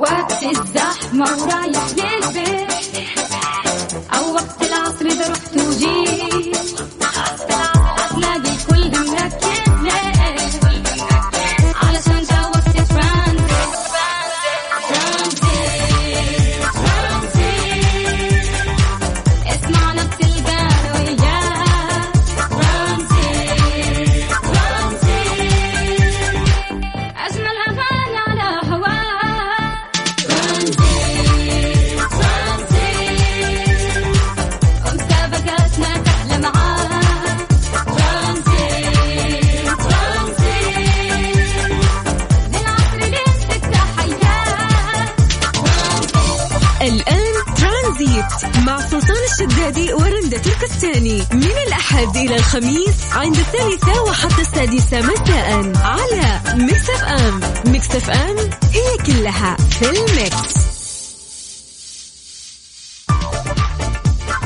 وقت الزحمة ورايح للبيت. الخميس عند الثالثة وحتى السادسة مساء على Mix FM Mix FM هي كلها في ال mix.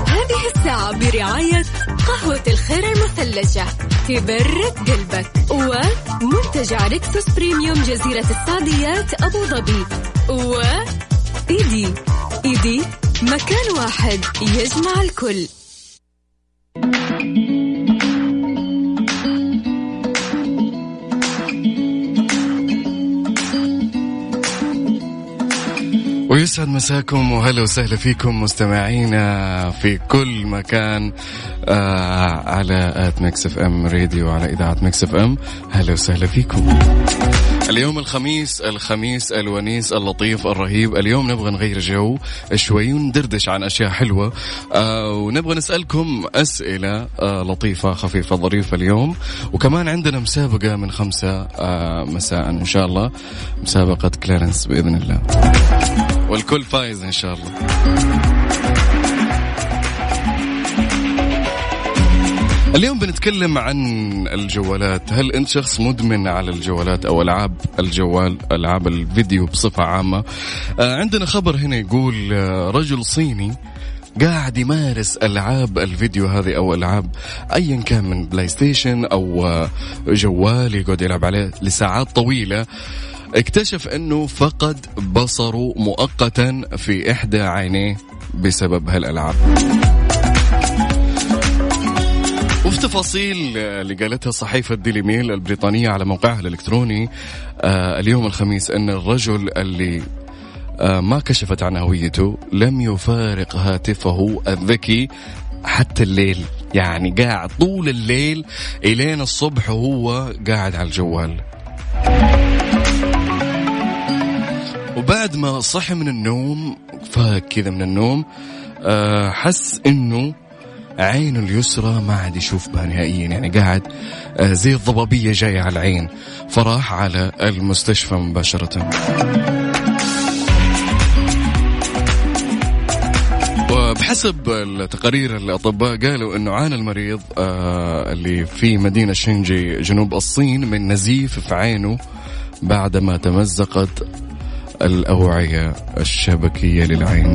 هذه الساعة برعاية قهوة الخير المثلجة تبرد قلبك ومنتجع Rixos Premium جزيرة السعديات أبو ظبي و Eddy. Eddy مكان واحد يجمع الكل. ويسعد مساكم وهلا وسهلا فيكم مستمعينا في كل مكان آه على at Mix FM Radio على إذاعة Mix FM. هلا وسهلا فيكم. اليوم الخميس الخميس الونيس اللطيف الرهيب. اليوم نبغى نغير جو شوي وندردش عن أشياء حلوة. آه ونبغى نسألكم أسئلة آه لطيفة خفيفة ظريفة اليوم. وكمان عندنا مسابقة من خمسة آه مساء إن شاء الله. مسابقة كلارنس بإذن الله. والكل فايز إن شاء الله. اليوم بنتكلم عن الجوالات. هل أنت شخص مدمن على الجوالات أو ألعاب الجوال ألعاب الفيديو بصفة عامة؟ آه عندنا خبر هنا يقول آه رجل صيني قاعد يمارس ألعاب الفيديو هذه أو ألعاب ايا كان من PlayStation أو آه، جوال يقعد يلعب عليه لساعات طويلة. اكتشف أنه فقد بصره مؤقتا في إحدى عينيه بسبب هالألعاب. وفي تفاصيل اللي قالتها صحيفة ديلي ميل البريطانية على موقعها الإلكتروني آه اليوم الخميس أن الرجل اللي آه ما كشفت عن هويته لم يفارق هاتفه الذكي حتى الليل. يعني قاعد طول الليل إلين الصبح وهو قاعد على الجوال. وبعد ما صحي من النوم فاق كذا من النوم آه حس إنه عينه اليسرى ما عاد يشوف بها نهائيا. يعني قاعد آه زي الضبابية جاية على العين. فراح على المستشفى مباشرة. وبحسب التقارير الأطباء قالوا إنه عانى المريض آه اللي في مدينة شينجي جنوب الصين من نزيف في عينه بعدما تمزقت الأوعية الشبكية للعين.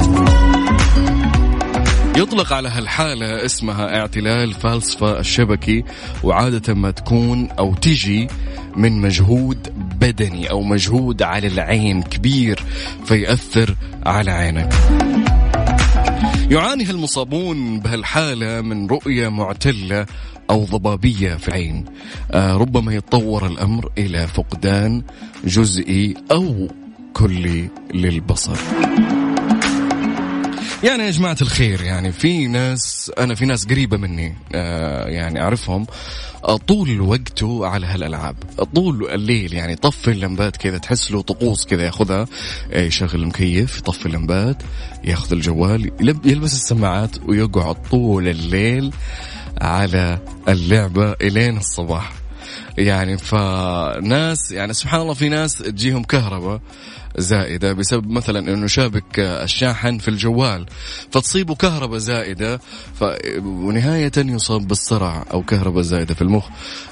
يطلق على هالحالة اسمها اعتلال فالسفا الشبكي وعادة ما تكون أو تجي من مجهود بدني أو مجهود على العين كبير فيأثر على عينك. يعاني المصابون بهالحالة من رؤية معتلة أو ضبابية في العين. آه ربما يتطور الأمر إلى فقدان جزئي أو كلي للبصر. يعني يا جماعة الخير يعني في ناس أنا في ناس قريبة مني آه يعني أعرفهم طول وقته على هالألعاب. طول الليل يعني طفي اللمبات كذا تحس له طقوس كذا ياخذها. آه، يشغل المكيف يطفي اللمبات ياخذ الجوال يلب- يلبس السماعات ويقعد طول الليل على اللعبة إلين الصباح. يعني فناس يعني سبحان الله في ناس تجيهم كهرباء زائدة بسبب مثلا إنه شابك الشاحن في الجوال فتصيبه كهرباء زائدة ف... ونهاية يصاب بالصرع أو كهرباء زائدة في المخ.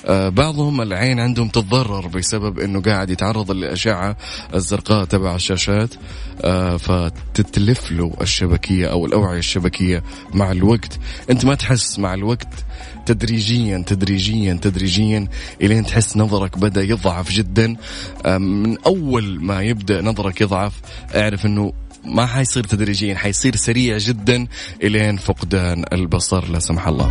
آه بعضهم العين عندهم تتضرر بسبب إنه قاعد يتعرض للأشعة الزرقاء تبع الشاشات. آه فتتلف له الشبكية أو الأوعية الشبكية مع الوقت. أنت ما تحس مع الوقت تدريجيا تدريجيا تدريجيا إلين تحس نظرك بدأ يضعف جدا. من أول ما يبدأ نظرك يضعف أعرف إنه ما حيصير تدريجيا حيصير سريع جدا إلين فقدان البصر لا سمح الله.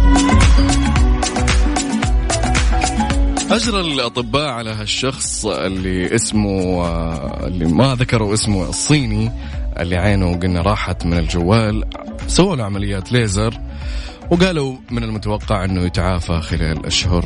أجرى الأطباء على هالشخص اللي اسمه آه، اللي ما ذكروا اسمه الصيني اللي عينه قلنا راحت من الجوال سووا له عمليات ليزر. وقالوا من المتوقع أنه يتعافى خلال أشهر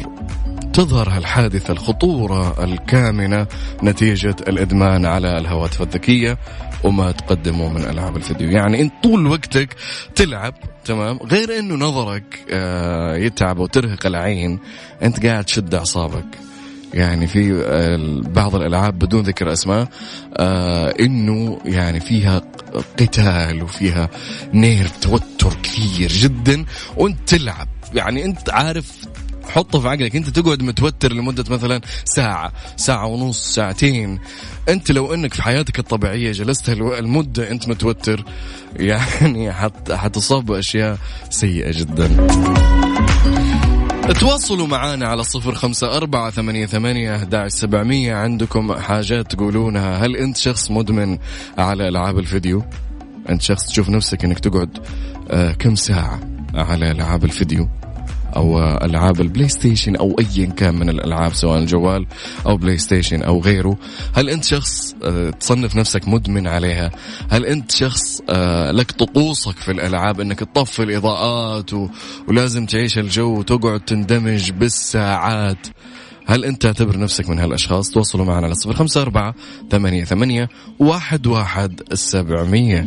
تظهر هالحادثة الخطورة الكامنة نتيجة الإدمان على الهواتف الذكية وما تقدمه من ألعاب الفيديو. يعني أنت طول وقتك تلعب تمام؟ غير أنه نظرك آه، يتعب وترهق العين أنت قاعد تشد أعصابك. يعني في بعض الألعاب بدون ذكر أسماء آه إنه يعني فيها قتال وفيها نيرف توتر كثير جدا وأنت تلعب. يعني أنت عارف حطه في عقلك أنت تقعد متوتر لمدة مثلا ساعة ساعة ونص ساعتين. أنت لو إنك في حياتك الطبيعية جلست المدة أنت متوتر يعني حت حتصاب باشياء سيئة جدا. تواصلوا معنا على صفر خمسة أربعة ثمانية, ثمانية سبعمية. عندكم حاجات تقولونها. هل أنت شخص مدمن على ألعاب الفيديو؟ أنت شخص تشوف نفسك أنك تقعد آه، كم ساعة على ألعاب الفيديو؟ أو ألعاب ال PlayStation أو ايا كان من الألعاب سواء الجوال أو PlayStation أو غيره. هل أنت شخص آه، تصنف نفسك مدمن عليها؟ هل أنت شخص آه، لك طقوسك في الألعاب إنك تطفي الإضاءات. ولازم تعيش الجو وتقعد تندمج بالساعات؟ هل أنت تعتبر نفسك من هالأشخاص؟ تواصلوا معنا على صفر خمسة أربعة ثمانية ثمانية واحد واحد سبعمية.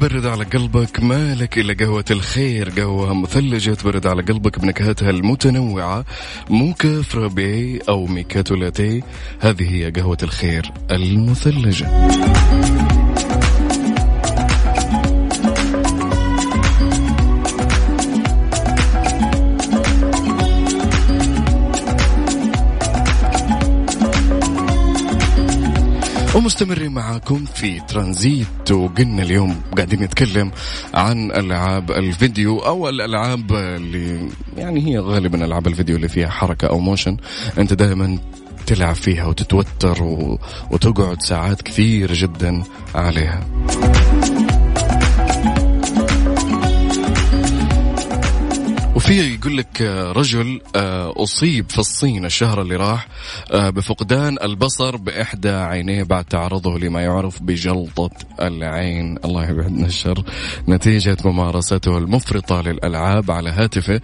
تبرد على قلبك مالك إلا قهوة الخير قهوة مثلجة تبرد على قلبك بنكهاتها المتنوعة موكا فرابي أو ميكاتو لاتيه هذه هي قهوة الخير المثلجة. ومستمرين معاكم في ترانزيت وقلنا اليوم قاعدين نتكلم عن ألعاب الفيديو أو الألعاب اللي يعني هي غالبا ألعاب الفيديو اللي فيها حركة أو موشن أنت دائما تلعب فيها وتتوتر و... وتقعد ساعات كثير جدا عليها. وفي يقول لك آه، رجل آه، أصيب في الصين الشهر اللي راح آه، بفقدان البصر بإحدى عينيه بعد تعرضه لما يعرف بجلطة العين. الله يبعدنا الشر. نتيجة ممارسته المفرطة للألعاب على هاتفه.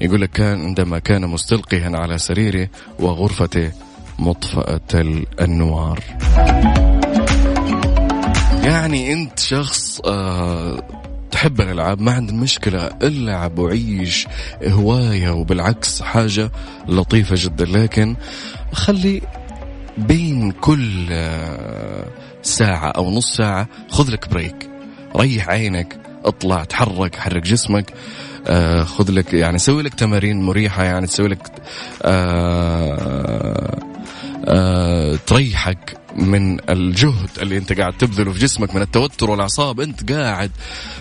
يقول لك كان عندما كان مستلقيا على سريره وغرفته مطفأة الأنوار. يعني أنت شخص تحب الألعاب؟ ما عندك مشكلة العب وعيش هواية وبالعكس حاجة لطيفة جدا. لكن خلي بين كل آه، ساعة أو نص ساعة خذ لك بريك. ريح عينك اطلع تحرك حرك جسمك آه خذ لك يعني سوي لك تمارين مريحة يعني تسوي لك آه تريحك. من الجهد اللي انت قاعد تبذله في جسمك من التوتر والأعصاب انت قاعد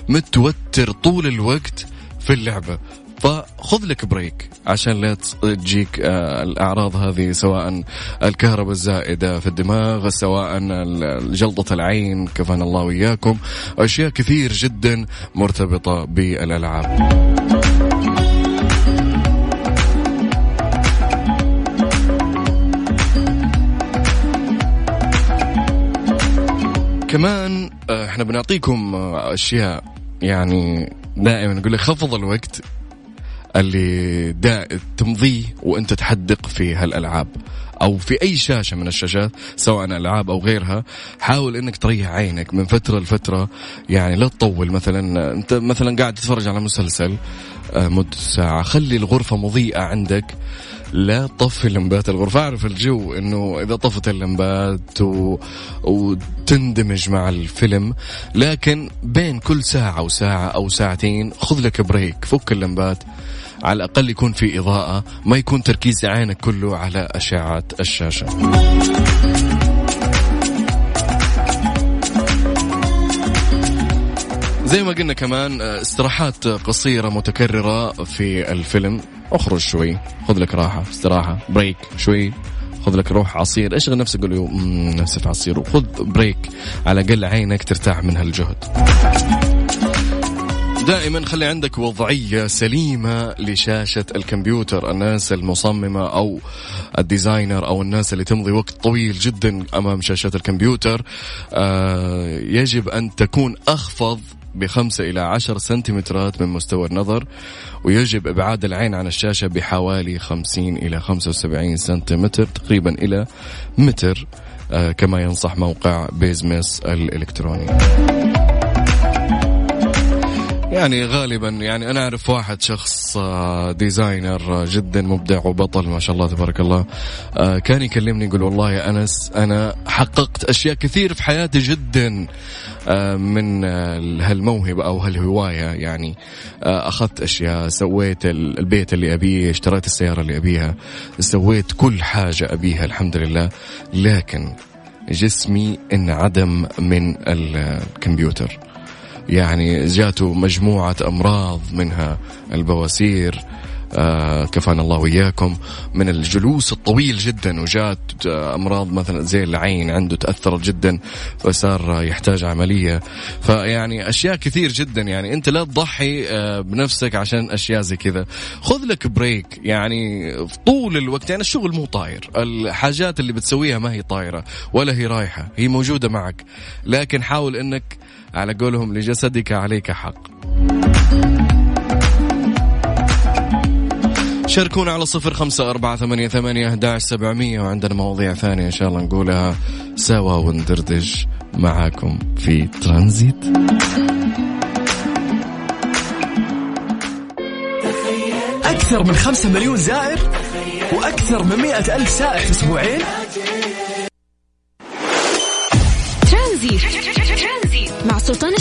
متوتر طول الوقت في اللعبة. فخذ لك بريك عشان لا تجيك آه، الأعراض هذه سواء الكهرباء الزائدة في الدماغ سواء جلطة العين كفانا الله وإياكم. أشياء كثير جدا مرتبطة بالألعاب. كمان آه، إحنا بنعطيكم آه، أشياء يعني دائما نقول لك خفض الوقت اللي دا تمضيه وأنت تحدق في هالألعاب أو في أي شاشة من الشاشات سواء ألعاب أو غيرها. حاول إنك تريح عينك من فترة لفترة يعني لا تطول. مثلا أنت مثلا قاعد تتفرج على مسلسل آه، مدة ساعة خلي الغرفة مضيئة عندك. لا طفي لمبات الغرفة أعرف الجو أنه إذا طفت اللمبات و... وتندمج مع الفيلم لكن بين كل ساعة وساعة أو ساعتين خذ لك break فك اللمبات على الأقل يكون في إضاءة ما يكون تركيز عينك كله على أشعة الشاشة. زي ما قلنا كمان آه، استراحات قصيرة متكررة في الفيلم. اخرج شوي خذ لك راحة استراحة break شوي خذ لك روح عصير. اشغل نفسك قول له "مم، نفسي في عصير وخذ break على الأقل عينك ترتاح من هالجهد. دائما خلي عندك وضعية سليمة لشاشة الكمبيوتر. الناس المصممة أو ال designer أو الناس اللي تمضي وقت طويل جدا أمام شاشة الكمبيوتر آه يجب أن تكون أخفض بخمسة إلى عشر سنتيمترات من مستوى النظر ويجب إبعاد العين عن الشاشة بحوالي خمسين إلى خمسة وسبعين سنتيمتر تقريبا إلى متر آه كما ينصح موقع بيزمس الإلكتروني. يعني غالبا يعني أنا أعرف واحد شخص آه، designer آه، جدا مبدع وبطل ما شاء الله تبارك الله آه، كان يكلمني يقول والله يا أنس أنا حققت أشياء كثير في حياتي جدا من هالموهبة أو هالهواية يعني أخذت أشياء سويت ال- البيت اللي أبيه اشتريت السيارة اللي أبيها سويت كل حاجة أبيها الحمد لله لكن جسمي انعدم من الكمبيوتر. يعني جاته مجموعة أمراض منها البواسير. آه كفانا الله وإياكم. من الجلوس الطويل جدا وجات آه، أمراض مثلا زي العين عنده تأثرت جدا فصار يحتاج عملية. فيعني أشياء كثير جدا. يعني أنت لا تضحي آه بنفسك عشان أشياء زي كذا. خذ لك بريك. يعني طول الوقت يعني الشغل مو طاير. الحاجات اللي بتسويها ما هي طايرة ولا هي رايحة. هي موجودة معك. لكن حاول أنك على قولهم لجسدك عليك حق. شاركونا على صفر خمسة أربعة ثمانية ثمانية أحداش سبعمية وعندنا مواضيع ثانية إن شاء الله نقولها سوا وندردش معاكم في ترانزيت. أكثر من خمسة مليون زائر وأكثر من مئة ألف سائح في أسبوعين. ترانزيت.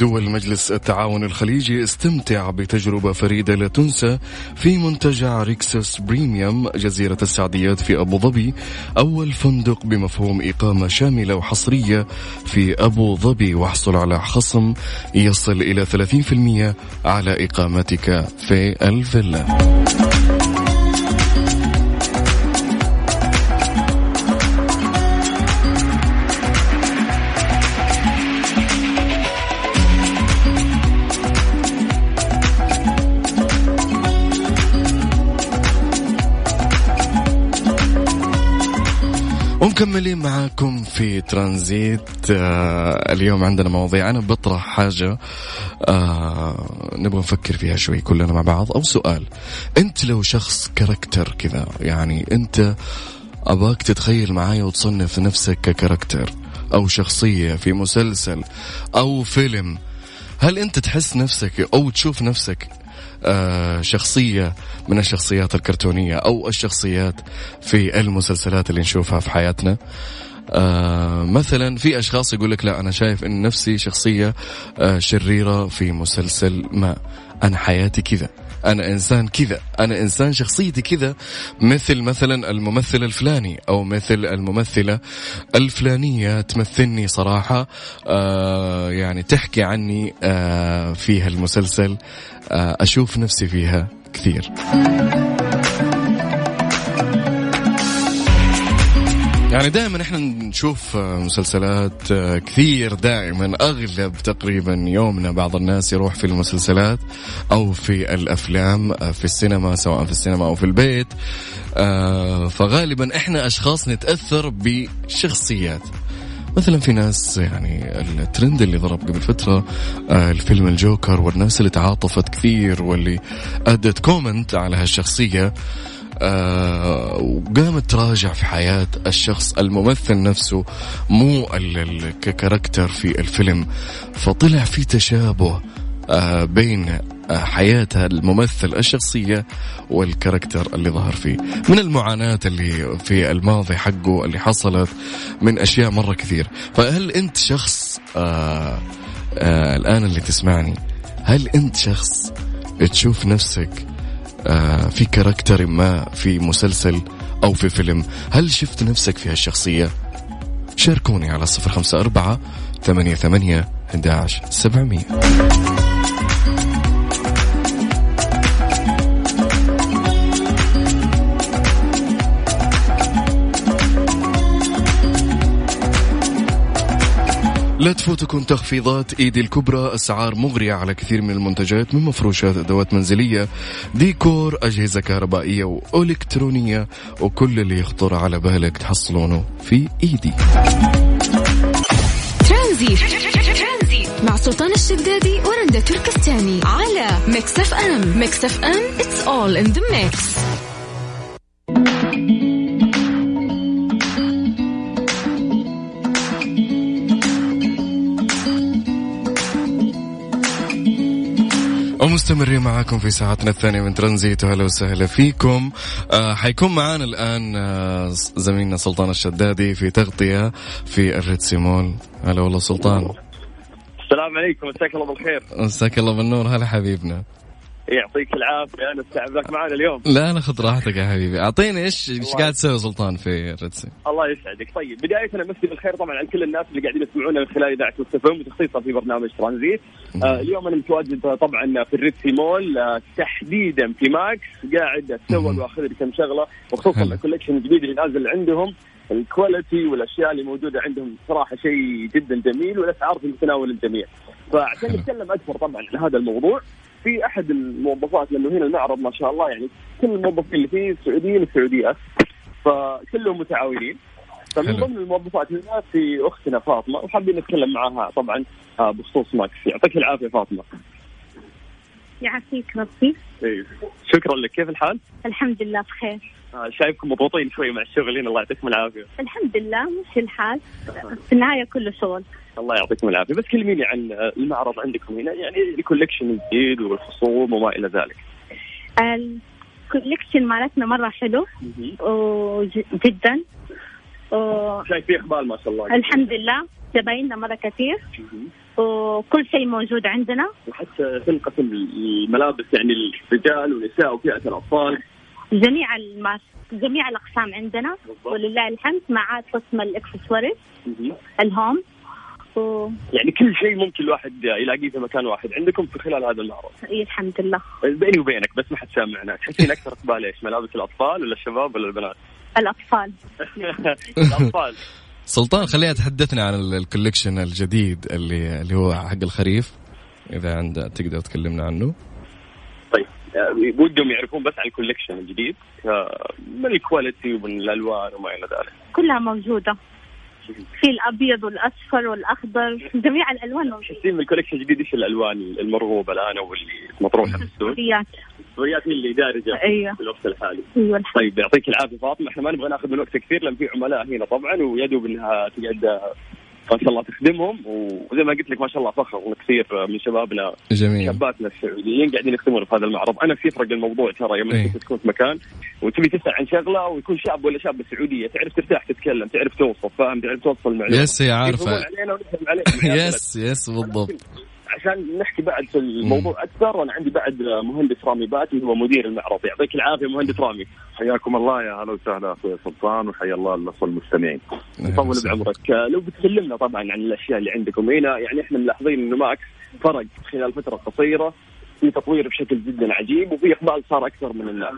دول مجلس التعاون الخليجي استمتع بتجربة فريدة لا تنسى في منتجع ريكسوس بريميوم جزيرة السعديات في أبو ظبي أول فندق بمفهوم إقامة شاملة وحصرية في أبو ظبي واحصل على خصم يصل إلى 30% على إقامتك في الفيلا. ومكملين معاكم في ترانزيت. آه اليوم عندنا مواضيع. أنا بطرح حاجة آه نبغى نفكر فيها شوي كلنا مع بعض. أو سؤال أنت لو شخص كاركتر كذا يعني أنت أباك تتخيل معايا وتصنف نفسك ككاركتر أو شخصية في مسلسل أو فيلم هل أنت تحس نفسك أو تشوف نفسك شخصية من الشخصيات الكرتونية أو الشخصيات في المسلسلات اللي نشوفها في حياتنا. آه مثلا في أشخاص يقول لك لا أنا شايف إن نفسي شخصية آه شريرة في مسلسل ما. أنا حياتي كذا. أنا إنسان كذا. أنا إنسان شخصيتي كذا مثل مثلا الممثل الفلاني أو مثل الممثلة الفلانية تمثلني صراحة آه يعني تحكي عني آه في هالمسلسل آه أشوف نفسي فيها كثير. يعني دائما إحنا نشوف آه، مسلسلات آه، كثير دائما أغلب تقريبا يومنا بعض الناس يروح في المسلسلات أو في الأفلام آه، في السينما سواء في السينما أو في البيت. فغالبا إحنا أشخاص نتأثر بشخصيات. مثلا في ناس يعني الترند اللي ضرب قبل فترة الفيلم الجوكر والناس اللي تعاطفت كثير واللي أدت comment على هالشخصية. آه وقامت تراجع في حياة الشخص. الممثل نفسه مو ك character في الفيلم فطلع في تشابه آه بين آه حياة الممثل الشخصية وال character اللي ظهر فيه. من المعاناة اللي في الماضي حقه اللي حصلت من أشياء مرة كثير. فهل أنت شخص آه آه الآن اللي تسمعني هل أنت شخص تشوف نفسك في كاركتر ما في مسلسل أو في فيلم. هل شفت نفسك في هالشخصية؟ شاركوني على صفر خمسة أربعة ثمانية ثمانية 11 700 لا تفوتكم تخفيضات Eddy الكبرى أسعار مغرية على كثير من المنتجات من مفروشات أدوات منزلية ديكور أجهزة كهربائية وإلكترونية وكل اللي يخطر على بالك تحصلونه في Eddy. ترانزيت. مع سلطان الشدادي ورندا تركستاني على Mix FM. Mix FM it's all in the mix. ومستمرين معاكم في ساعتنا الثانية من ترانزيت. وهلا وسهلا فيكم. آه حيكون معانا الآن آه زميلنا سلطان الشدادي في تغطية في الريتسي مول هلا والله سلطان. السلام عليكم مساك الله بالخير. مساك الله بالنور. هلا حبيبنا. يعطيك العافية أنا استعبك معنا اليوم. لا لا خذ راحتك يا حبيبي. أعطيني إيش إيش قاعد تسوي سلطان في الريتسي الله يسعدك. طيب بداية امسي بالخير طبعا على كل الناس اللي قاعدين يسمعونا من خلال إذاعة مستفهم وتخصيصا في برنامج ترانزيت. آه اليوم أنا متواجد طبعا في ال Red Sea Mall آه تحديدا في Max قاعد اتسوق. وأخذ لي كم شغلة وخصوصا. ال collection الجديد اللي نازل عندهم ال quality والأشياء اللي موجودة عندهم صراحة شيء جدا جميل والأسعار في متناول الجميع. فعشان. نتكلم أكثر طبعا عن هذا الموضوع في أحد الموظفات لأنه هنا المعرض ما شاء الله يعني كل الموظفين اللي فيه سعوديين وسعوديات فكلهم متعاونين فمن. ضمن الموظفات هنا في أختنا فاطمة وحابين نتكلم معاها طبعا آه، بخصوص ماكس يعطيك العافية فاطمة يعافيك ربي إيه. شكرا لك كيف الحال؟ الحمد لله بخير شايفكم مضغوطين شوي مع الشغل هنا الله يعطيكم العافية. الحمد لله ماشي الحال. في النهاية كله شغل. الله يعطيكم العافية. بس كلميني عن آه، المعرض عندكم هنا يعني ال collection الجديد والخصوم وما إلى ذلك. ال collection مالتنا مرة حلو وجدا. شايف فيه إقبال ما شاء الله. الحمد لله زبايننا مرة كثير. وكل شيء موجود عندنا. وحتى تنقسم الملابس يعني الرجال والنساء وفئة الأطفال. جميع الماس جميع الأقسام عندنا ولله الحمد ما عاد قسم الإكسسوارز الهوم. و... يعني كل شيء ممكن الواحد يلاقيه في مكان واحد. عندكم في خلال هذا المعرض؟ إيه الحمد لله. بيني وبينك بس ما حد سامعنا. تحسين أكثر اقبال إيش؟ ملابس الأطفال ولا الشباب ولا البنات؟ الأطفال. الأطفال. سلطان خليها تحدثنا عن ال- ال collection الجديد اللي اللي هو حق الخريف إذا عند تقدر تكلمنا عنه. طيب ودهم يعرفون بس عن ال collection الجديد من ال quality ومن الألوان وما إلى ذلك. كلها موجودة. في الأبيض والأصفر والأخضر جميع الألوان موجودة. تحسين من ال collection الجديد؟ إيش الألوان المرغوبة الآن أو اللي مطروحة في السوق؟ السوريات السوريات هي اللي دارجه أيوه في الوقت الحالي. الحمد طيب يعطيك العافية فاطمة. إحنا ما نبغى ناخذ من وقت كثير لأن في عملاء هنا طبعا ويدوب إنها تقعد ما شاء الله تخدمهم وزي ما قلت لك ما شاء الله فخر كثير من شبابنا جميل. شاباتنا السعوديين قاعدين يخدمون في هذا المعرض. أنا في يفرق الموضوع ترى يوم إيه. أنت تكون في مكان وتبي تسال عن شغلة ويكون شاب ولا شابه سعوديه تعرف ترتاح تتكلم تعرف توصف فاهم؟ تعرف توصل المعلومه yes هي عارفة. yes yes بالضبط. عشان نحكي بعد في الموضوع أكثر. أنا عندي بعد مهندس رامي باتي هو مدير المعرض. يعطيك العافية مهندس رامي. حياكم الله يا هلا وسهلا أخوي سلطان وحيا الله الأخوة المستمعين. يطول بعمرك. آه، لو بتكلمنا طبعا عن الأشياء اللي عندكم. هنا يعني إحنا ملاحظين إنه ماكس فرق خلال فترة قصيرة. في تطوير بشكل جدا عجيب وفي إقبال صار أكثر من الناس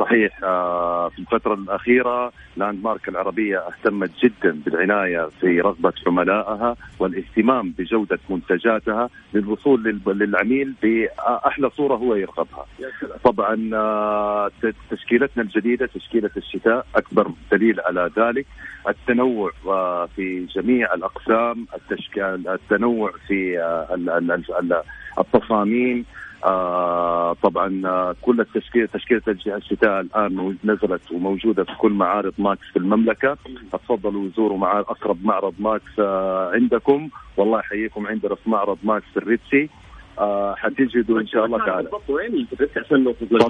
صحيح آه، في الفترة الأخيرة لاند مارك العربية اهتمت جدا بالعناية في رغبة عملائها والاهتمام بجودة منتجاتها للوصول لل- للعميل بأحلى صورة هو يرغبها. طبعا آه، تشكيلتنا الجديدة تشكيلة الشتاء أكبر دليل على ذلك. التنوع آه، في جميع التشكيل التنوع في التصاميم آه طبعا آه كل التشكيل تشكيلة الشتاء الآن نزلت وموجودة في كل معارض ماكس في المملكة. تفضلوا زوروا مع أقرب معرض ماكس آه عندكم. والله يحييكم عندنا في معرض ماكس في ال Red Sea آه حتجدوا إن شاء الله تعالى؟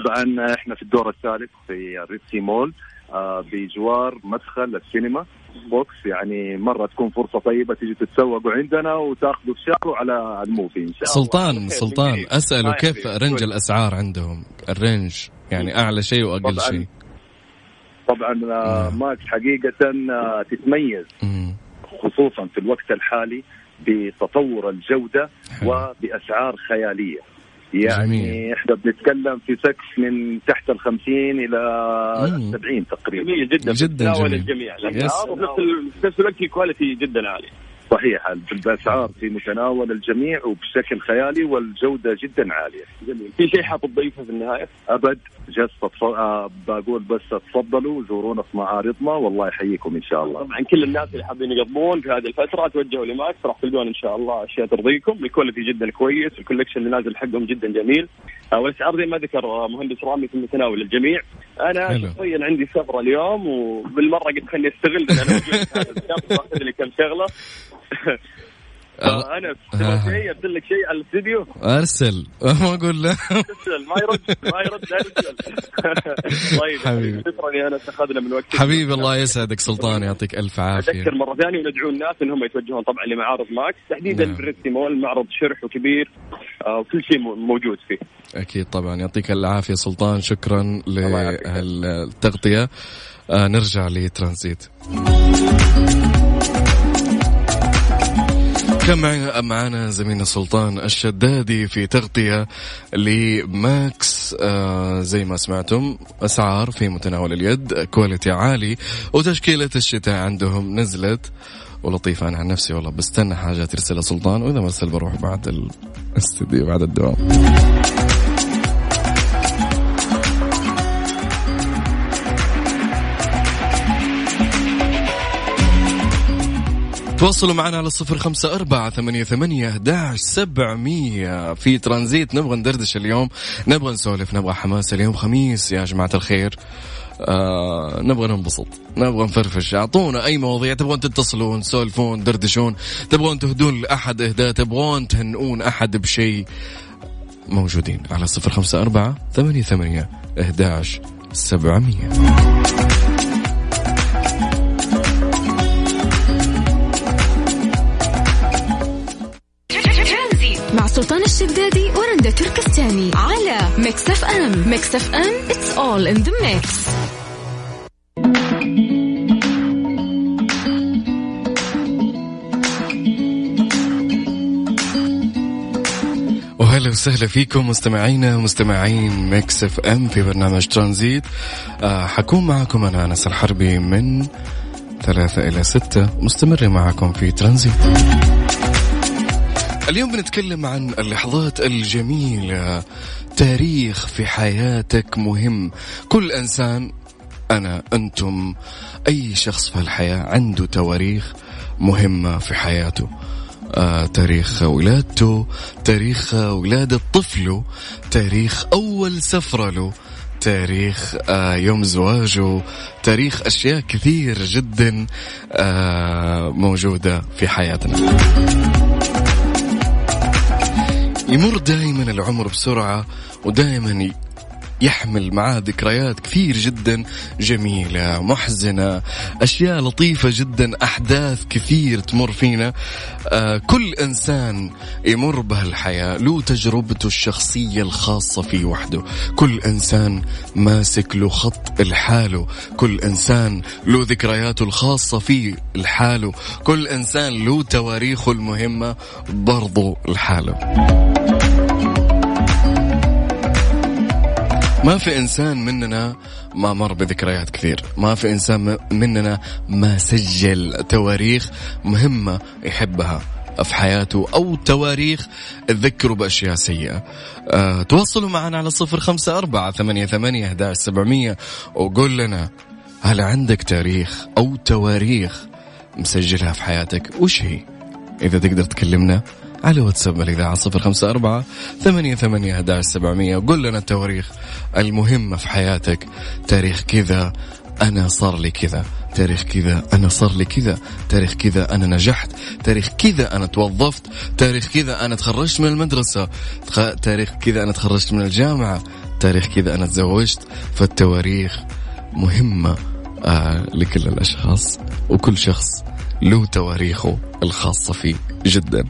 طبعا إحنا في الدور الثالث في ال Red Sea Mall آه بجوار مدخل السينما. فوكس يعني مرة تكون فرصة طيبة تيجي تتسوقوا عندنا وتاخذوا تشاركوا على ال movie إن شاء الله سلطان سلطان اساله آه، كيف range كويس. الأسعار عندهم ال range يعني أعلى شيء وأقل طبعاً. شيء طبعا آه،. ماكس حقيقة آه، تتميز مم. خصوصا في الوقت الحالي بتطور الجودة حلو. وبأسعار خيالية يعني جميل. إحنا بنتكلم في سقف من تحت ال 50 إلى مم. 70 تقريبا جميل جدا جداً جميل. الجميع وفي نفس ال- في الوقت الكواليتي جدا عالي صحيح الاسعار في متناول الجميع وبشكل خيالي والجودة جدا عالية جميل في شيء حاب تضيفه في النهاية؟ أبد just آه، بقول بس تفضلوا زورونا في معارضنا والله يحييكم إن شاء الله. طبعا كل الناس اللي حابين يقضون في هذه الفترة توجهوا لماكس. راح تلقون إن شاء الله أشياء ترضيكم. ال quality جدا كويس. ال collection اللي نازل حقهم جدا جميل. آه، والاسعار زي ما ذكر آه، مهندس رامي في متناول الجميع. أنا. شخصيا عندي سفره اليوم وبالمرة قلت خليني أستغل ان أنا موجود في هذا كم شغله. آه. أنا آه. شيء؟ ارسل لك شيء على الاستديو أرسل. ما أقول له. ارسل. ما يرد. ما يرد ارسل طيب حبيبي. شكرا يا أنس. أخذنا من وقتك. حبيبي الله يسعدك سلطان. يعطيك ألف عافية. أذكر مرة ثانية وندعو الناس إنهم يتوجهون طبعا لمعارض ماكس. تحديدا نعم. بال Red Sea Mall معرض شرح وكبير. آه، وكل شيء مو- موجود فيه. أكيد طبعا. يعطيك العافيه سلطان. شكرا. للتغطيه آه نرجع لترانزيت. كان معنا زميلنا سلطان الشدادي في تغطية لماكس آه زي ما سمعتم أسعار في متناول اليد quality عالي وتشكيلة الشتاء عندهم نزلت ولطيفة أنا عن نفسي والله بستنى حاجة ترسلها سلطان وإذا ما أرسل بروح بعد الاستديو بعد الدوام. تواصلوا معنا على الصفر خمسة أربعة ثمانية ثمانية أحداش سبعمية. في ترانزيت نبغى ندردش اليوم نبغى نسولف نبغى حماس. اليوم خميس يا جماعة الخير. آه نبغى ننبسط نبغى نفرفش. أعطونا أي مواضيع تبغون تتصلون تسولفون تدردشون تبغون تهدون لأحد إهداء تبغون تهنئون أحد بشيء. موجودين على صفر خمسة أربعة ثمانية ثمانية أحداش سبعمية. تركستاني على Mix FM Mix FM it's all in the mix. وهلا وسهلا فيكم مستمعينا مستمعين Mix FM في برنامج ترانزيت. آه حكون معكم أنا أنس الحربي من ثلاثة إلى ستة مستمر معكم في ترانزيت. اليوم بنتكلم عن اللحظات الجميلة تاريخ في حياتك مهم. كل إنسان أنا أنتم أي شخص في الحياة عنده تواريخ مهمة في حياته. آه، تاريخ ولادته تاريخ ولادة طفله تاريخ أول سفرة له تاريخ آه، يوم زواجه تاريخ أشياء كثير جدا آه، موجودة في حياتنا. يمر دائما العمر بسرعة ودائما يحمل معاه ذكريات كثير جدا جميلة محزنة أشياء لطيفة جدا أحداث كثير تمر فينا. آه كل إنسان يمر بهالحياة له تجربته الشخصية الخاصة فيه وحده. كل إنسان ماسك له خط لحاله. كل إنسان له ذكرياته الخاصة فيه لحاله. كل إنسان له تواريخه المهمة برضو لحاله. ما في إنسان مننا ما مر بذكريات كثير. ما في إنسان مننا ما سجل تواريخ مهمة يحبها في حياته أو تواريخ تذكروا بأشياء سيئة. أه تواصلوا معنا على صفر خمسة أربعة ثمانية ثمانية أحداش سبعمية وقول لنا هل عندك تاريخ أو تواريخ مسجلها في حياتك؟ وش هي؟ إذا تقدر تكلمنا. على واتساب الإذاعة صفر خمسة أربعة ثمانية ثمانية سبعمية. وقول لنا التواريخ المهمة في حياتك. تاريخ كذا أنا صار لي كذا. تاريخ كذا أنا صار لي كذا. تاريخ كذا أنا نجحت. تاريخ كذا أنا توظفت. تاريخ كذا أنا تخرجت من المدرسة. تاريخ كذا أنا تخرجت من الجامعة. تاريخ كذا أنا تزوجت. فالتواريخ مهمة آه لكل الأشخاص. وكل شخص له تواريخه الخاصة فيه جدا.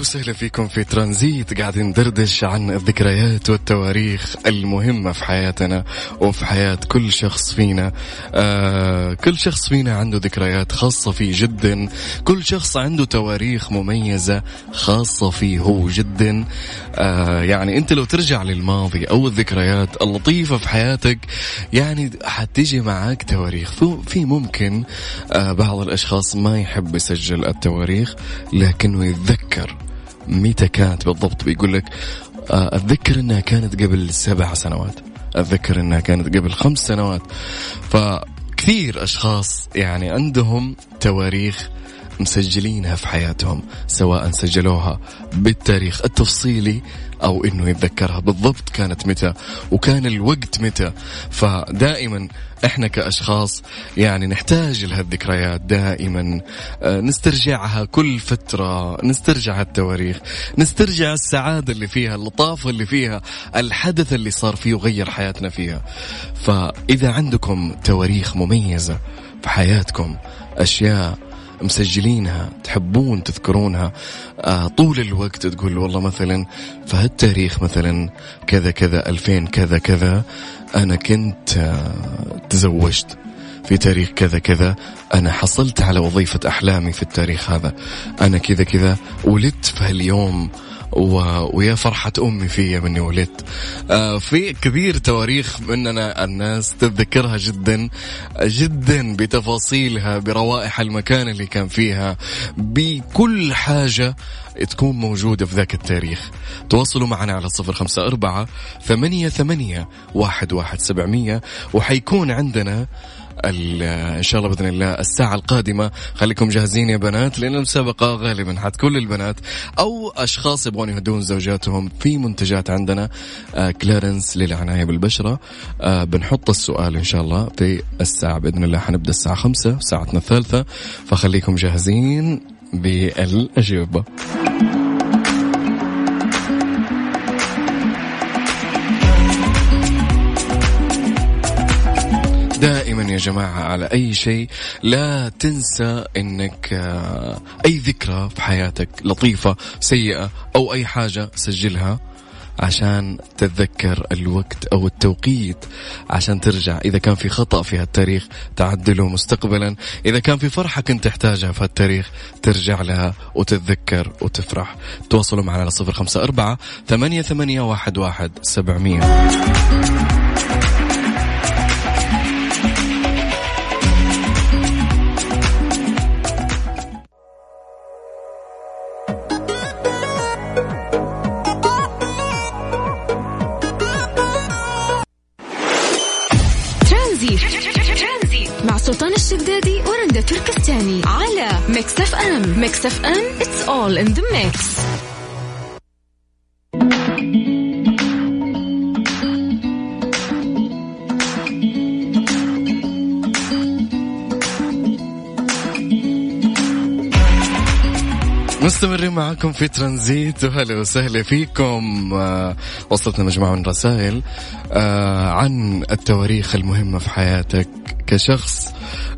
وسهلا فيكم في ترانزيت. قاعدين ندردش عن الذكريات والتواريخ المهمة في حياتنا وفي حياة كل شخص فينا. آه كل شخص فينا عنده ذكريات خاصة فيه جدا. كل شخص عنده تواريخ مميزة خاصة فيه هو جدا. آه يعني أنت لو ترجع للماضي أو الذكريات اللطيفة في حياتك يعني حتيجي معاك تواريخ. في- في ممكن آه بعض الأشخاص ما يحب يسجل التواريخ لكنه يتذكر. متى كانت بالضبط بيقول لك آه، أتذكر إنها كانت قبل سبع سنوات. أتذكر إنها كانت قبل خمس سنوات. فكثير أشخاص يعني عندهم تواريخ مسجلينها في حياتهم سواء سجلوها بالتاريخ التفصيلي أو إنه يتذكرها. بالضبط كانت متى وكان الوقت متى. فدائما إحنا كأشخاص يعني نحتاج لهالذكريات دائما. آه، نسترجعها كل فترة نسترجع التواريخ نسترجع السعادة اللي فيها اللطافة اللي فيها الحدث اللي صار فيه وغير حياتنا فيها. فإذا عندكم تواريخ مميزة في حياتكم أشياء مسجلينها تحبون تذكرونها. آه طول الوقت تقول والله مثلا في هالتاريخ مثلا كذا كذا 2000 كذا كذا أنا كنت آه تزوجت في تاريخ كذا كذا أنا حصلت على وظيفة أحلامي في التاريخ هذا أنا كذا كذا ولدت في هاليوم و... ويا فرحة أمي فيا مني ولدت آه في كثير تواريخ مننا الناس تتذكرها جدا جدا بتفاصيلها بروائح المكان اللي كان فيها بكل حاجة تكون موجودة في ذاك التاريخ. تواصلوا معنا على صفر خمسة أربعة ثمانية ثمانية واحد واحد سبعمية وحيكون عندنا إن شاء الله بإذن الله الساعة القادمة. خليكم جاهزين يا بنات لأن المسابقة غالبا حتكون للبنات أو أشخاص يبغون يهدون زوجاتهم في منتجات عندنا. آه كلارنس للعناية بالبشرة. آه بنحط السؤال إن شاء الله في الساعة بإذن الله حنبدأ الساعة خمسة ساعتنا الثالثة. فخليكم جاهزين بالأجوبة. يا جماعة على أي شيء. لا تنسى أنك آه، أي ذكرى في حياتك لطيفة سيئة أو أي حاجة سجلها عشان تتذكر الوقت أو التوقيت عشان ترجع. إذا كان في خطأ في هالتاريخ تعدله مستقبلا. إذا كان في فرحة كنت تحتاجها في هالتاريخ ترجع لها وتتذكر وتفرح. تواصلوا معنا على صفر خمسة أربعة ثمانية ثمانية واحد واحد سبعمية. Mix FM it's all in the mix. مستمرين معاكم في ترانزيت وهلا وسهلا فيكم. آه، وصلتنا مجموعة من رسائل آه، عن التواريخ المهمة في حياتك كشخص.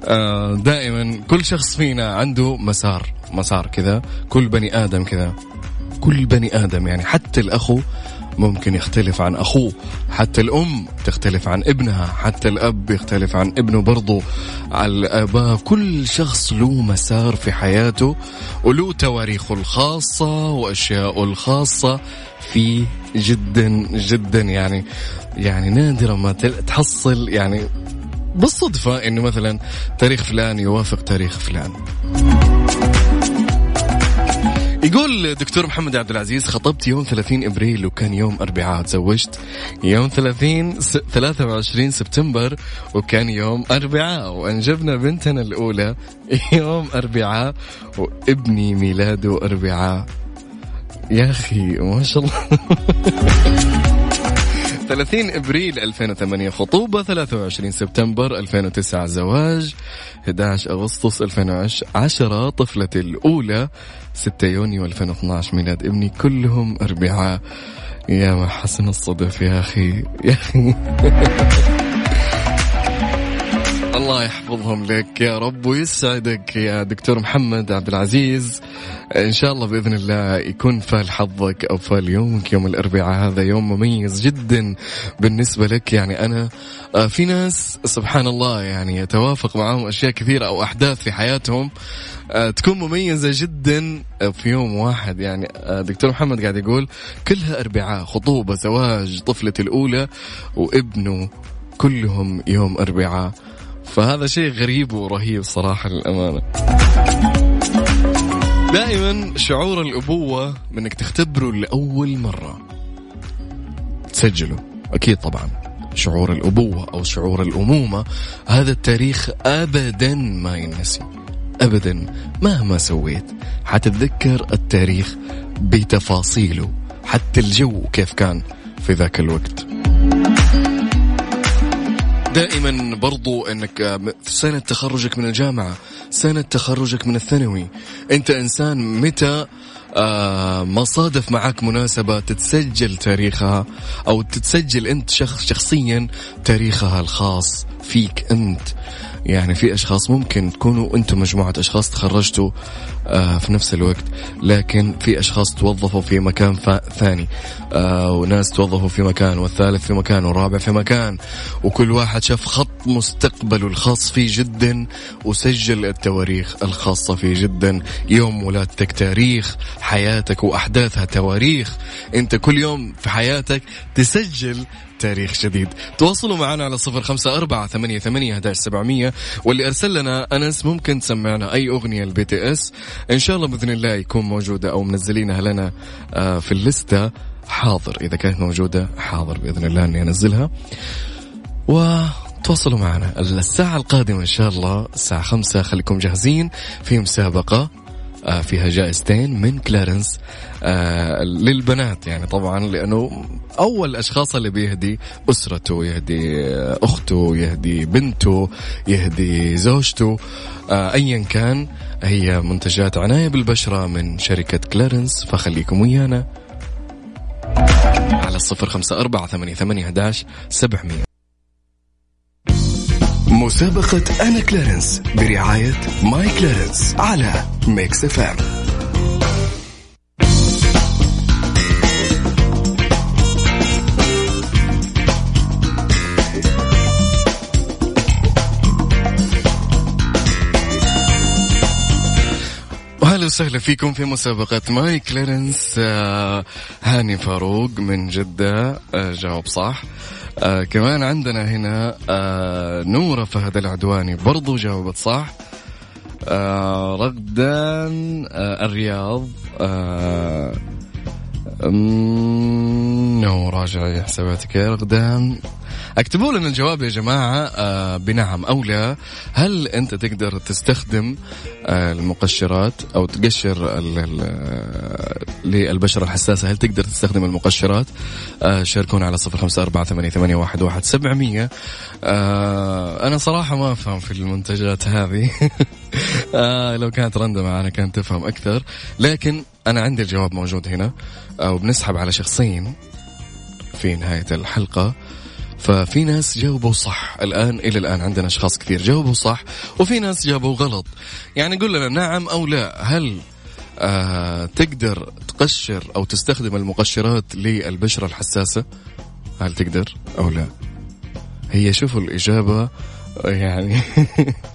آه، دائما كل شخص فينا عنده مسار. مسار كذا كل بني آدم كذا. كل بني آدم يعني حتى الأخو ممكن يختلف عن أخوه حتى الأم تختلف عن ابنها حتى الأب يختلف عن ابنه برضو. على الآباء كل شخص له مسار في حياته وله تواريخه الخاصة وأشياءه الخاصة فيه جدا جدا يعني يعني نادرا ما تحصل يعني بالصدفة إنه مثلا تاريخ فلان يوافق تاريخ فلان. يقول دكتور محمد عبد العزيز خطبت يوم 30 إبريل وكان يوم أربعاء تزوجت يوم 30 س... 23 سبتمبر وكان يوم أربعاء وأنجبنا بنتنا الأولى يوم أربعاء وابني ميلاده أربعاء. يا أخي ما شاء الله. 30 إبريل 2008 خطوبة 23 سبتمبر 2009 زواج 11 أغسطس 2010 طفلتي الأولى 6 يونيو 2012 ميلاد ابني كلهم أربعاء. يا ما حسن الصدف يا أخي يا أخي. الله يحفظهم لك يا رب ويسعدك يا دكتور محمد عبد العزيز. إن شاء الله بإذن الله يكون فال حظك أو فال يومك يوم الأربعاء هذا يوم مميز جدا بالنسبة لك. يعني أنا آه، في ناس سبحان الله يعني يتوافق معهم أشياء كثيرة أو أحداث في حياتهم آه، تكون مميزة جدا في يوم واحد. يعني آه، دكتور محمد قاعد يقول كلها أربعاء خطوبة زواج طفلتي الأولى وابنه كلهم يوم أربعاء. فهذا شيء غريب ورهيب صراحة للأمانة. دائما شعور الأبوة انك تختبره لأول مرة. تسجله. أكيد طبعا. شعور الأبوة أو شعور الأمومة هذا التاريخ ابدا ما ينسي. ابدا مهما سويت حتتذكر التاريخ بتفاصيله حتى الجو كيف كان في ذاك الوقت. دائما برضو إنك في سنة تخرجك من الجامعة سنة تخرجك من الثانوي. أنت إنسان متى آه ما صادف معك مناسبة تتسجل تاريخها أو تتسجل أنت شخص شخصيا تاريخها الخاص فيك أنت. يعني في أشخاص ممكن تكونوا أنتم مجموعة أشخاص تخرجتوا آه في نفس الوقت. لكن في أشخاص توظفوا في مكان ثاني. آه وناس توظفوا في مكان والثالث في مكان والرابع في مكان. وكل واحد شاف خط مستقبله الخاص فيه جدا وسجل التواريخ الخاصة فيه جدا. يوم ولادتك تاريخ حياتك وأحداثها تواريخ. أنت كل يوم في حياتك تسجل تاريخ جديد. تواصلوا معنا على صفر خمسة أربعة ثمانية ثمانية سبعمية واللي أرسل لنا أنس ممكن تسمعنا أي أغنية ال BTS إن شاء الله بإذن الله يكون موجودة أو منزلينها لنا آه، في اللستة. حاضر. إذا كانت موجودة حاضر بإذن الله أني أنزلها. وتواصلوا معنا الساعة القادمة إن شاء الله الساعة خمسة. خليكم جاهزين في مسابقة. فيها جائزتين من كلارنس آه، للبنات يعني طبعا لأنه أول أشخاص اللي بيهدي أسرته يهدي آه، أخته يهدي بنته يهدي زوجته آه، ايا كان هي منتجات عناية بالبشرة من شركة كلارنس. فخليكم ويانا على الصفر خمسة أربعة ثمانية ثمانية سبعمية. مسابقة My Clarins برعاية My Clarins على Mix FM. وهلا وسهلا فيكم في مسابقة My Clarins آه هاني فاروق من جدة. آه جاوب صح. آه كمان عندنا هنا آه نورة فهد العدواني برضو جاوبت صح. آه رغدان آه الرياض آه نو راجع حساباتك. يا رغدان اكتبوا لنا الجواب يا جماعة آه بنعم. أو لا هل أنت تقدر تستخدم آه المقشرات أو تقشر ال- ال- للبشرة الحساسة؟ هل تقدر تستخدم المقشرات؟ آه شاركونا على صفر خمسة أربعة ثمانية, ثمانية واحد, واحد سبعمية آه أنا صراحة ما أفهم في المنتجات هذه. آه لو كانت رندا معنا كانت تفهم أكثر. لكن أنا عندي الجواب موجود هنا. آه وبنسحب على شخصين في نهاية الحلقة. ففي ناس جاوبوا صح. الآن إلى الآن عندنا أشخاص كثير جاوبوا صح وفي ناس جاوبوا غلط. يعني قول لنا نعم أو لا هل آه تقدر تقشر أو تستخدم المقشرات للبشرة الحساسة؟ هل تقدر أو لا؟ هي شوفوا الإجابة يعني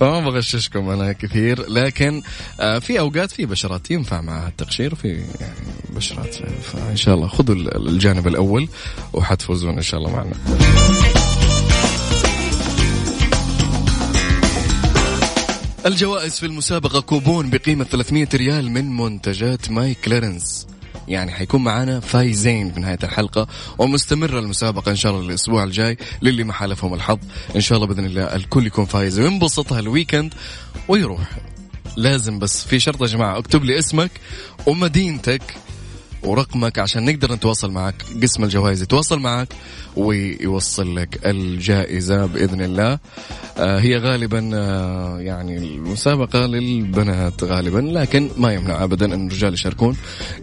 ما بغششكم أنا كثير. لكن آه، في أوقات في بشرات ينفع معها التقشير وفي يعني بشرات فان شاء الله. خذوا ال- الجانب الأول وحتفوزون إن شاء الله معنا. الجوائز في المسابقة كوبون بقيمة 300 ريال من منتجات My Clarins يعني حيكون معنا فايزين في نهاية الحلقة ومستمرة المسابقة إن شاء الله الأسبوع الجاي للي ما حالفهم الحظ. إن شاء الله بإذن الله الكل يكون فايز وينبسط هال weekend ويروح. لازم بس في شرط يا جماعة اكتب لي اسمك ومدينتك ورقمك عشان نقدر نتواصل معك. قسم الجوائز يتواصل معك ويوصل لك الجائزة بإذن الله. آه هي غالبا آه يعني المسابقة للبنات غالبا لكن ما يمنع أبدا أن الرجال يشاركون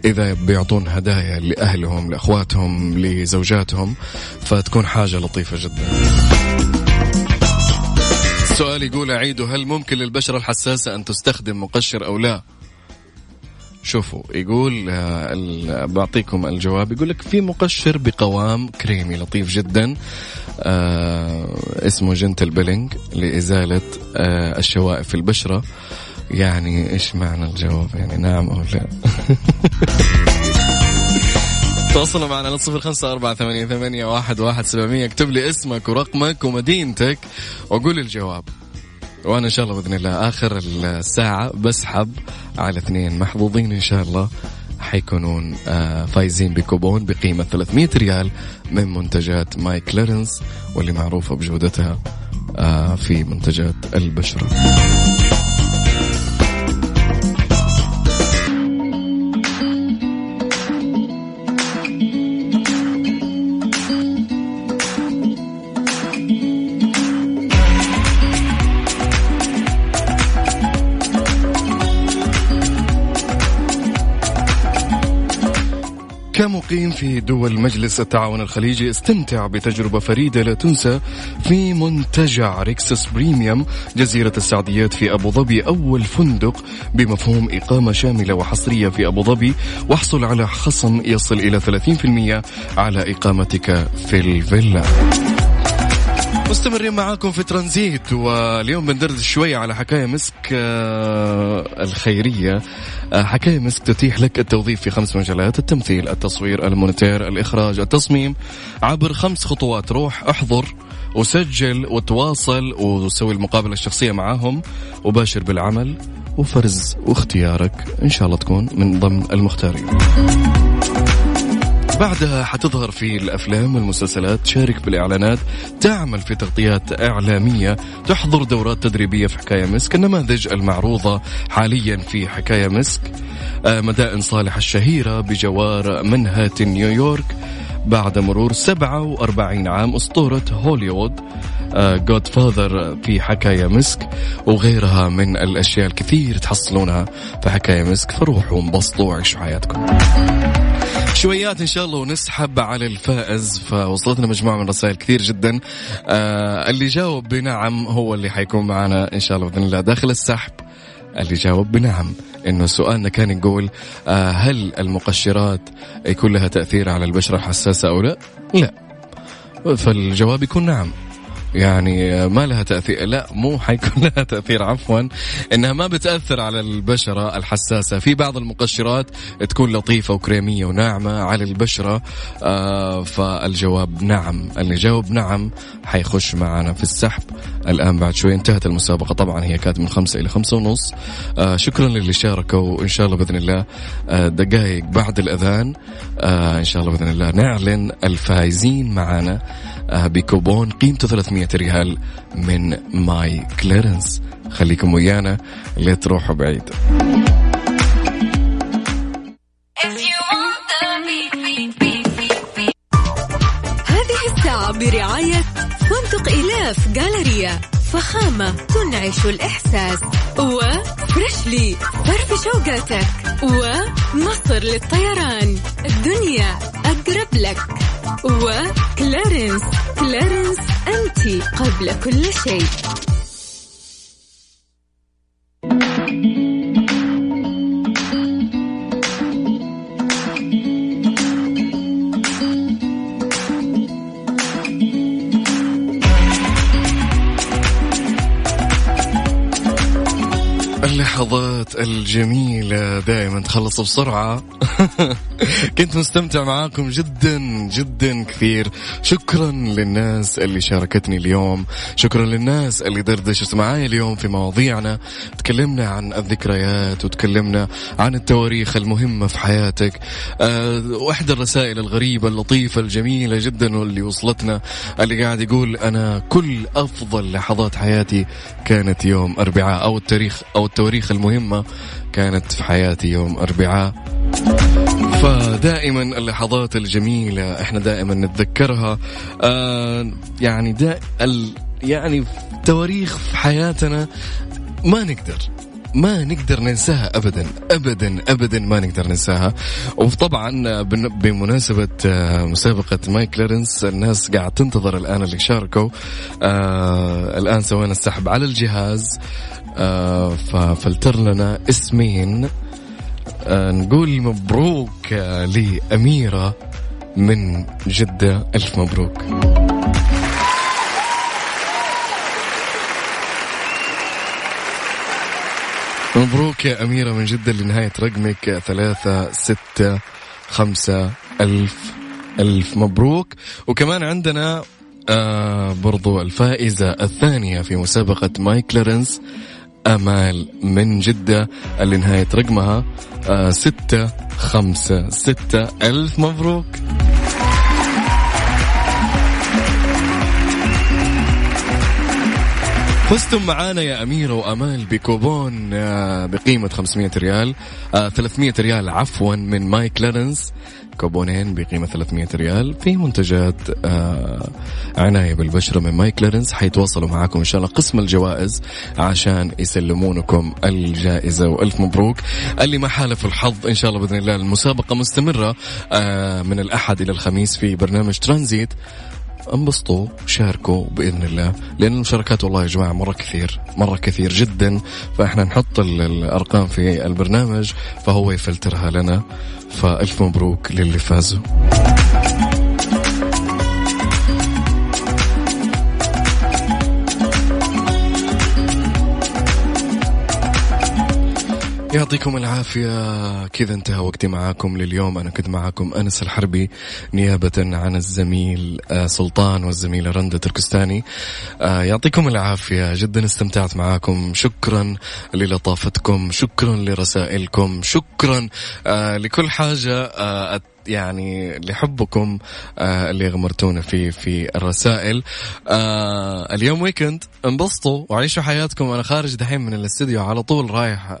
إذا بيعطون هدايا لأهلهم لأخواتهم لزوجاتهم فتكون حاجة لطيفة جدا. السؤال يقول أعيده هل ممكن للبشرة الحساسة أن تستخدم مقشر أو لا؟ شوفوا يقول آه، بعطيكم الجواب. يقول لك في مقشر بقوام كريمي لطيف جدا آه اسمه gentle peeling لإزالة آه الشوائب في البشرة. يعني إيش معنى الجواب؟ يعني نعم أو لا؟ تواصلوا معنا على صفر خمسة أربعة ثمانية, ثمانية واحد, واحد سبعمية. اكتب لي اسمك ورقمك ومدينتك وقول الجواب. وأنا إن شاء الله بإذن الله آخر الساعة بسحب على اثنين محظوظين إن شاء الله حيكونون آه، فايزين بكوبون بقيمة 300 ريال من منتجات My Clarins واللي معروفة بجودتها آه، في منتجات البشرة. كمقيم في دول مجلس التعاون الخليجي استمتع بتجربة فريدة لا تنسى في منتجع Rixos Premium جزيرة السعديات في أبو ظبي أول فندق بمفهوم إقامة شاملة وحصرية في أبو ظبي. واحصل على خصم يصل إلى 30% على إقامتك في الفيلا. مستمرين معاكم في ترانزيت واليوم بندردش شوية على حكاية مسك آه، الخيرية. آه، حكاية مسك تتيح لك التوظيف في خمس مجالات التمثيل التصوير المونتير الإخراج التصميم. عبر خمس خطوات روح احضر وسجل وتواصل وسوي المقابلة الشخصية معاهم وباشر بالعمل وفرز واختيارك. إن شاء الله تكون من ضمن المختارين. بعدها حتظهر في الأفلام والمسلسلات تشارك بالإعلانات. تعمل في تغطيات إعلامية. تحضر دورات تدريبية في حكاية مسك. النماذج المعروضة حاليا في حكاية مسك. آه، مدائن صالح الشهيرة بجوار منهاتن نيويورك. بعد مرور 47 عام أسطورة هوليوود جود فاذر في حكاية مسك. وغيرها من الأشياء الكثير تحصلونها في حكاية مسك. فروحوا انبسطوا وعيشوا حياتكم. شويات إن شاء الله ونسحب على الفائز. فوصلتنا مجموعة من الرسائل كثير جدا. آه اللي جاوب بنعم هو اللي حيكون معنا إن شاء الله بإذن الله. داخل السحب اللي جاوب بنعم إنه سؤالنا كان يقول آه هل المقشرات يكون لها تأثير على البشرة الحساسه أو لا؟ لا. فالجواب يكون نعم. يعني ما لها تأثير. لا مو حيكون لها تأثير عفوا. إنها ما بتأثر على البشرة الحساسة. في بعض المقشرات تكون لطيفة وكريمية وناعمة على البشرة آه فالجواب نعم. اللي جاوب نعم حيخش معنا في السحب. الآن بعد شوي انتهت المسابقة. طبعا هي كانت من خمسة إلى خمسة ونص. آه شكرا للي شاركوا وإن شاء الله بإذن الله آه دقائق بعد الأذان. آه إن شاء الله بإذن الله نعلن الفائزين معنا. آه بكوبون قيمته 300 ريال من My Clarins. خليكم ويانا لا تروحوا بعيد. هذه الساعة برعاية فندق إلاف جالريا فخامة تنعش الإحساس. وفريشلي فرف شوقاتك. ومصر للطيران. الدنيا أقرب لك. وكلارنس. كلارنس أنت قبل كل شيء. الجميلة دائما تخلص بسرعة. كنت مستمتع معاكم جدا جدا كثير. شكرا للناس اللي شاركتني اليوم. شكرا للناس اللي دردشت معاي اليوم في مواضيعنا. تكلمنا عن الذكريات وتكلمنا عن التواريخ المهمة في حياتك. أه الرسائل الغريبة اللطيفة الجميلة جدا واللي وصلتنا اللي قاعد يقول أنا كل أفضل لحظات حياتي كانت يوم أربعاء أو التاريخ أو التواريخ المهمة. كانت في حياتي يوم أربعاء. فدائما اللحظات الجميلة إحنا دائما نتذكرها. آه يعني دا ال يعني تواريخ في حياتنا ما نقدر ما نقدر ننساها ابدا ابدا ابدا ما نقدر ننساها. وطبعا بمناسبة آه، مسابقة My Clarins الناس قاعد تنتظر الآن اللي شاركوا. آه الآن سوينا السحب على الجهاز. آه ففلتر لنا اسمين. آه نقول مبروك لأميرة من جدة. ألف مبروك. مبروك يا أميرة من جدة لنهاية رقمك. ثلاثة ستة خمسة ألف ألف مبروك. وكمان عندنا آه برضو الفائزة الثانية في مسابقة My Clarins أمال من جدة اللي نهاية رقمها آه ستة خمسة ستة. ألف مبروك. فزتم معانا يا أميرة وأمال بكوبون آه، بقيمة 500 ريال آه، 300 ريال عفوا من My Clarins كوبونين بقيمة 300 ريال في منتجات آه، عناية بالبشرة من My Clarins حيتواصلوا معاكم إن شاء الله قسم الجوائز عشان يسلمونكم الجائزة. وألف مبروك. اللي ما حالف الحظ إن شاء الله بإذن الله المسابقة مستمرة آه، من الأحد إلى الخميس في برنامج ترانزيت. انبسطوا شاركوا بإذن الله لأن المشاركات والله يا جماعة مرة كثير مرة كثير جدا. فإحنا نحط ال- الأرقام في البرنامج فهو يفلترها لنا. فألف مبروك للي فازوا. يعطيكم العافية. كذا انتهى وقتي معاكم لليوم. أنا كنت معاكم أنس الحربي نيابة عن الزميل آه، سلطان والزميلة رندة تركستاني. آه، يعطيكم العافية. جدا استمتعت معاكم. شكرا للطافتكم. شكرا لرسائلكم. شكرا آه، لكل حاجة يعني لحبكم آه اللي غمرتونا فيه في الرسائل. آه اليوم weekend انبسطوا وعيشوا حياتكم. أنا خارج دحين من الاستديو على طول رايح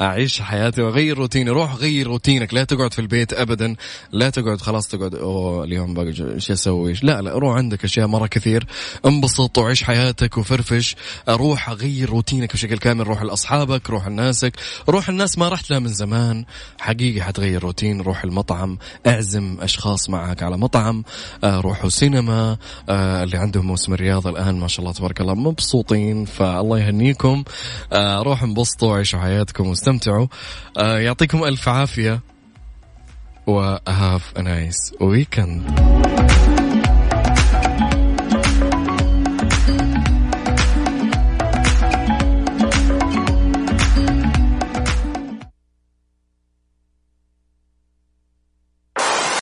أعيش حياتي وأغير روتيني. روح غير روتينك لا تقعد في البيت ابدا لا تقعد خلاص تقعد أوه اليوم بقى إيش أسوي؟ لا لا روح عندك أشياء مرة كثير. انبسط وعيش حياتك وفرفش. روح غير روتينك بشكل كامل. روح لأصحابك روح لناسك. روح الناس ما رحت لها من زمان. حقيقي حتغير روتين. روح المطعم. أعزم أشخاص معك على مطعم آه روحوا سينما آه اللي عندهم موسم الرياضه الآن ما شاء الله تبارك الله مبسوطين فالله يهنيكم. آه روحوا انبسطوا وعيشوا حياتكم واستمتعوا. يعطيكم ألف عافية. وهاف نايس ويكند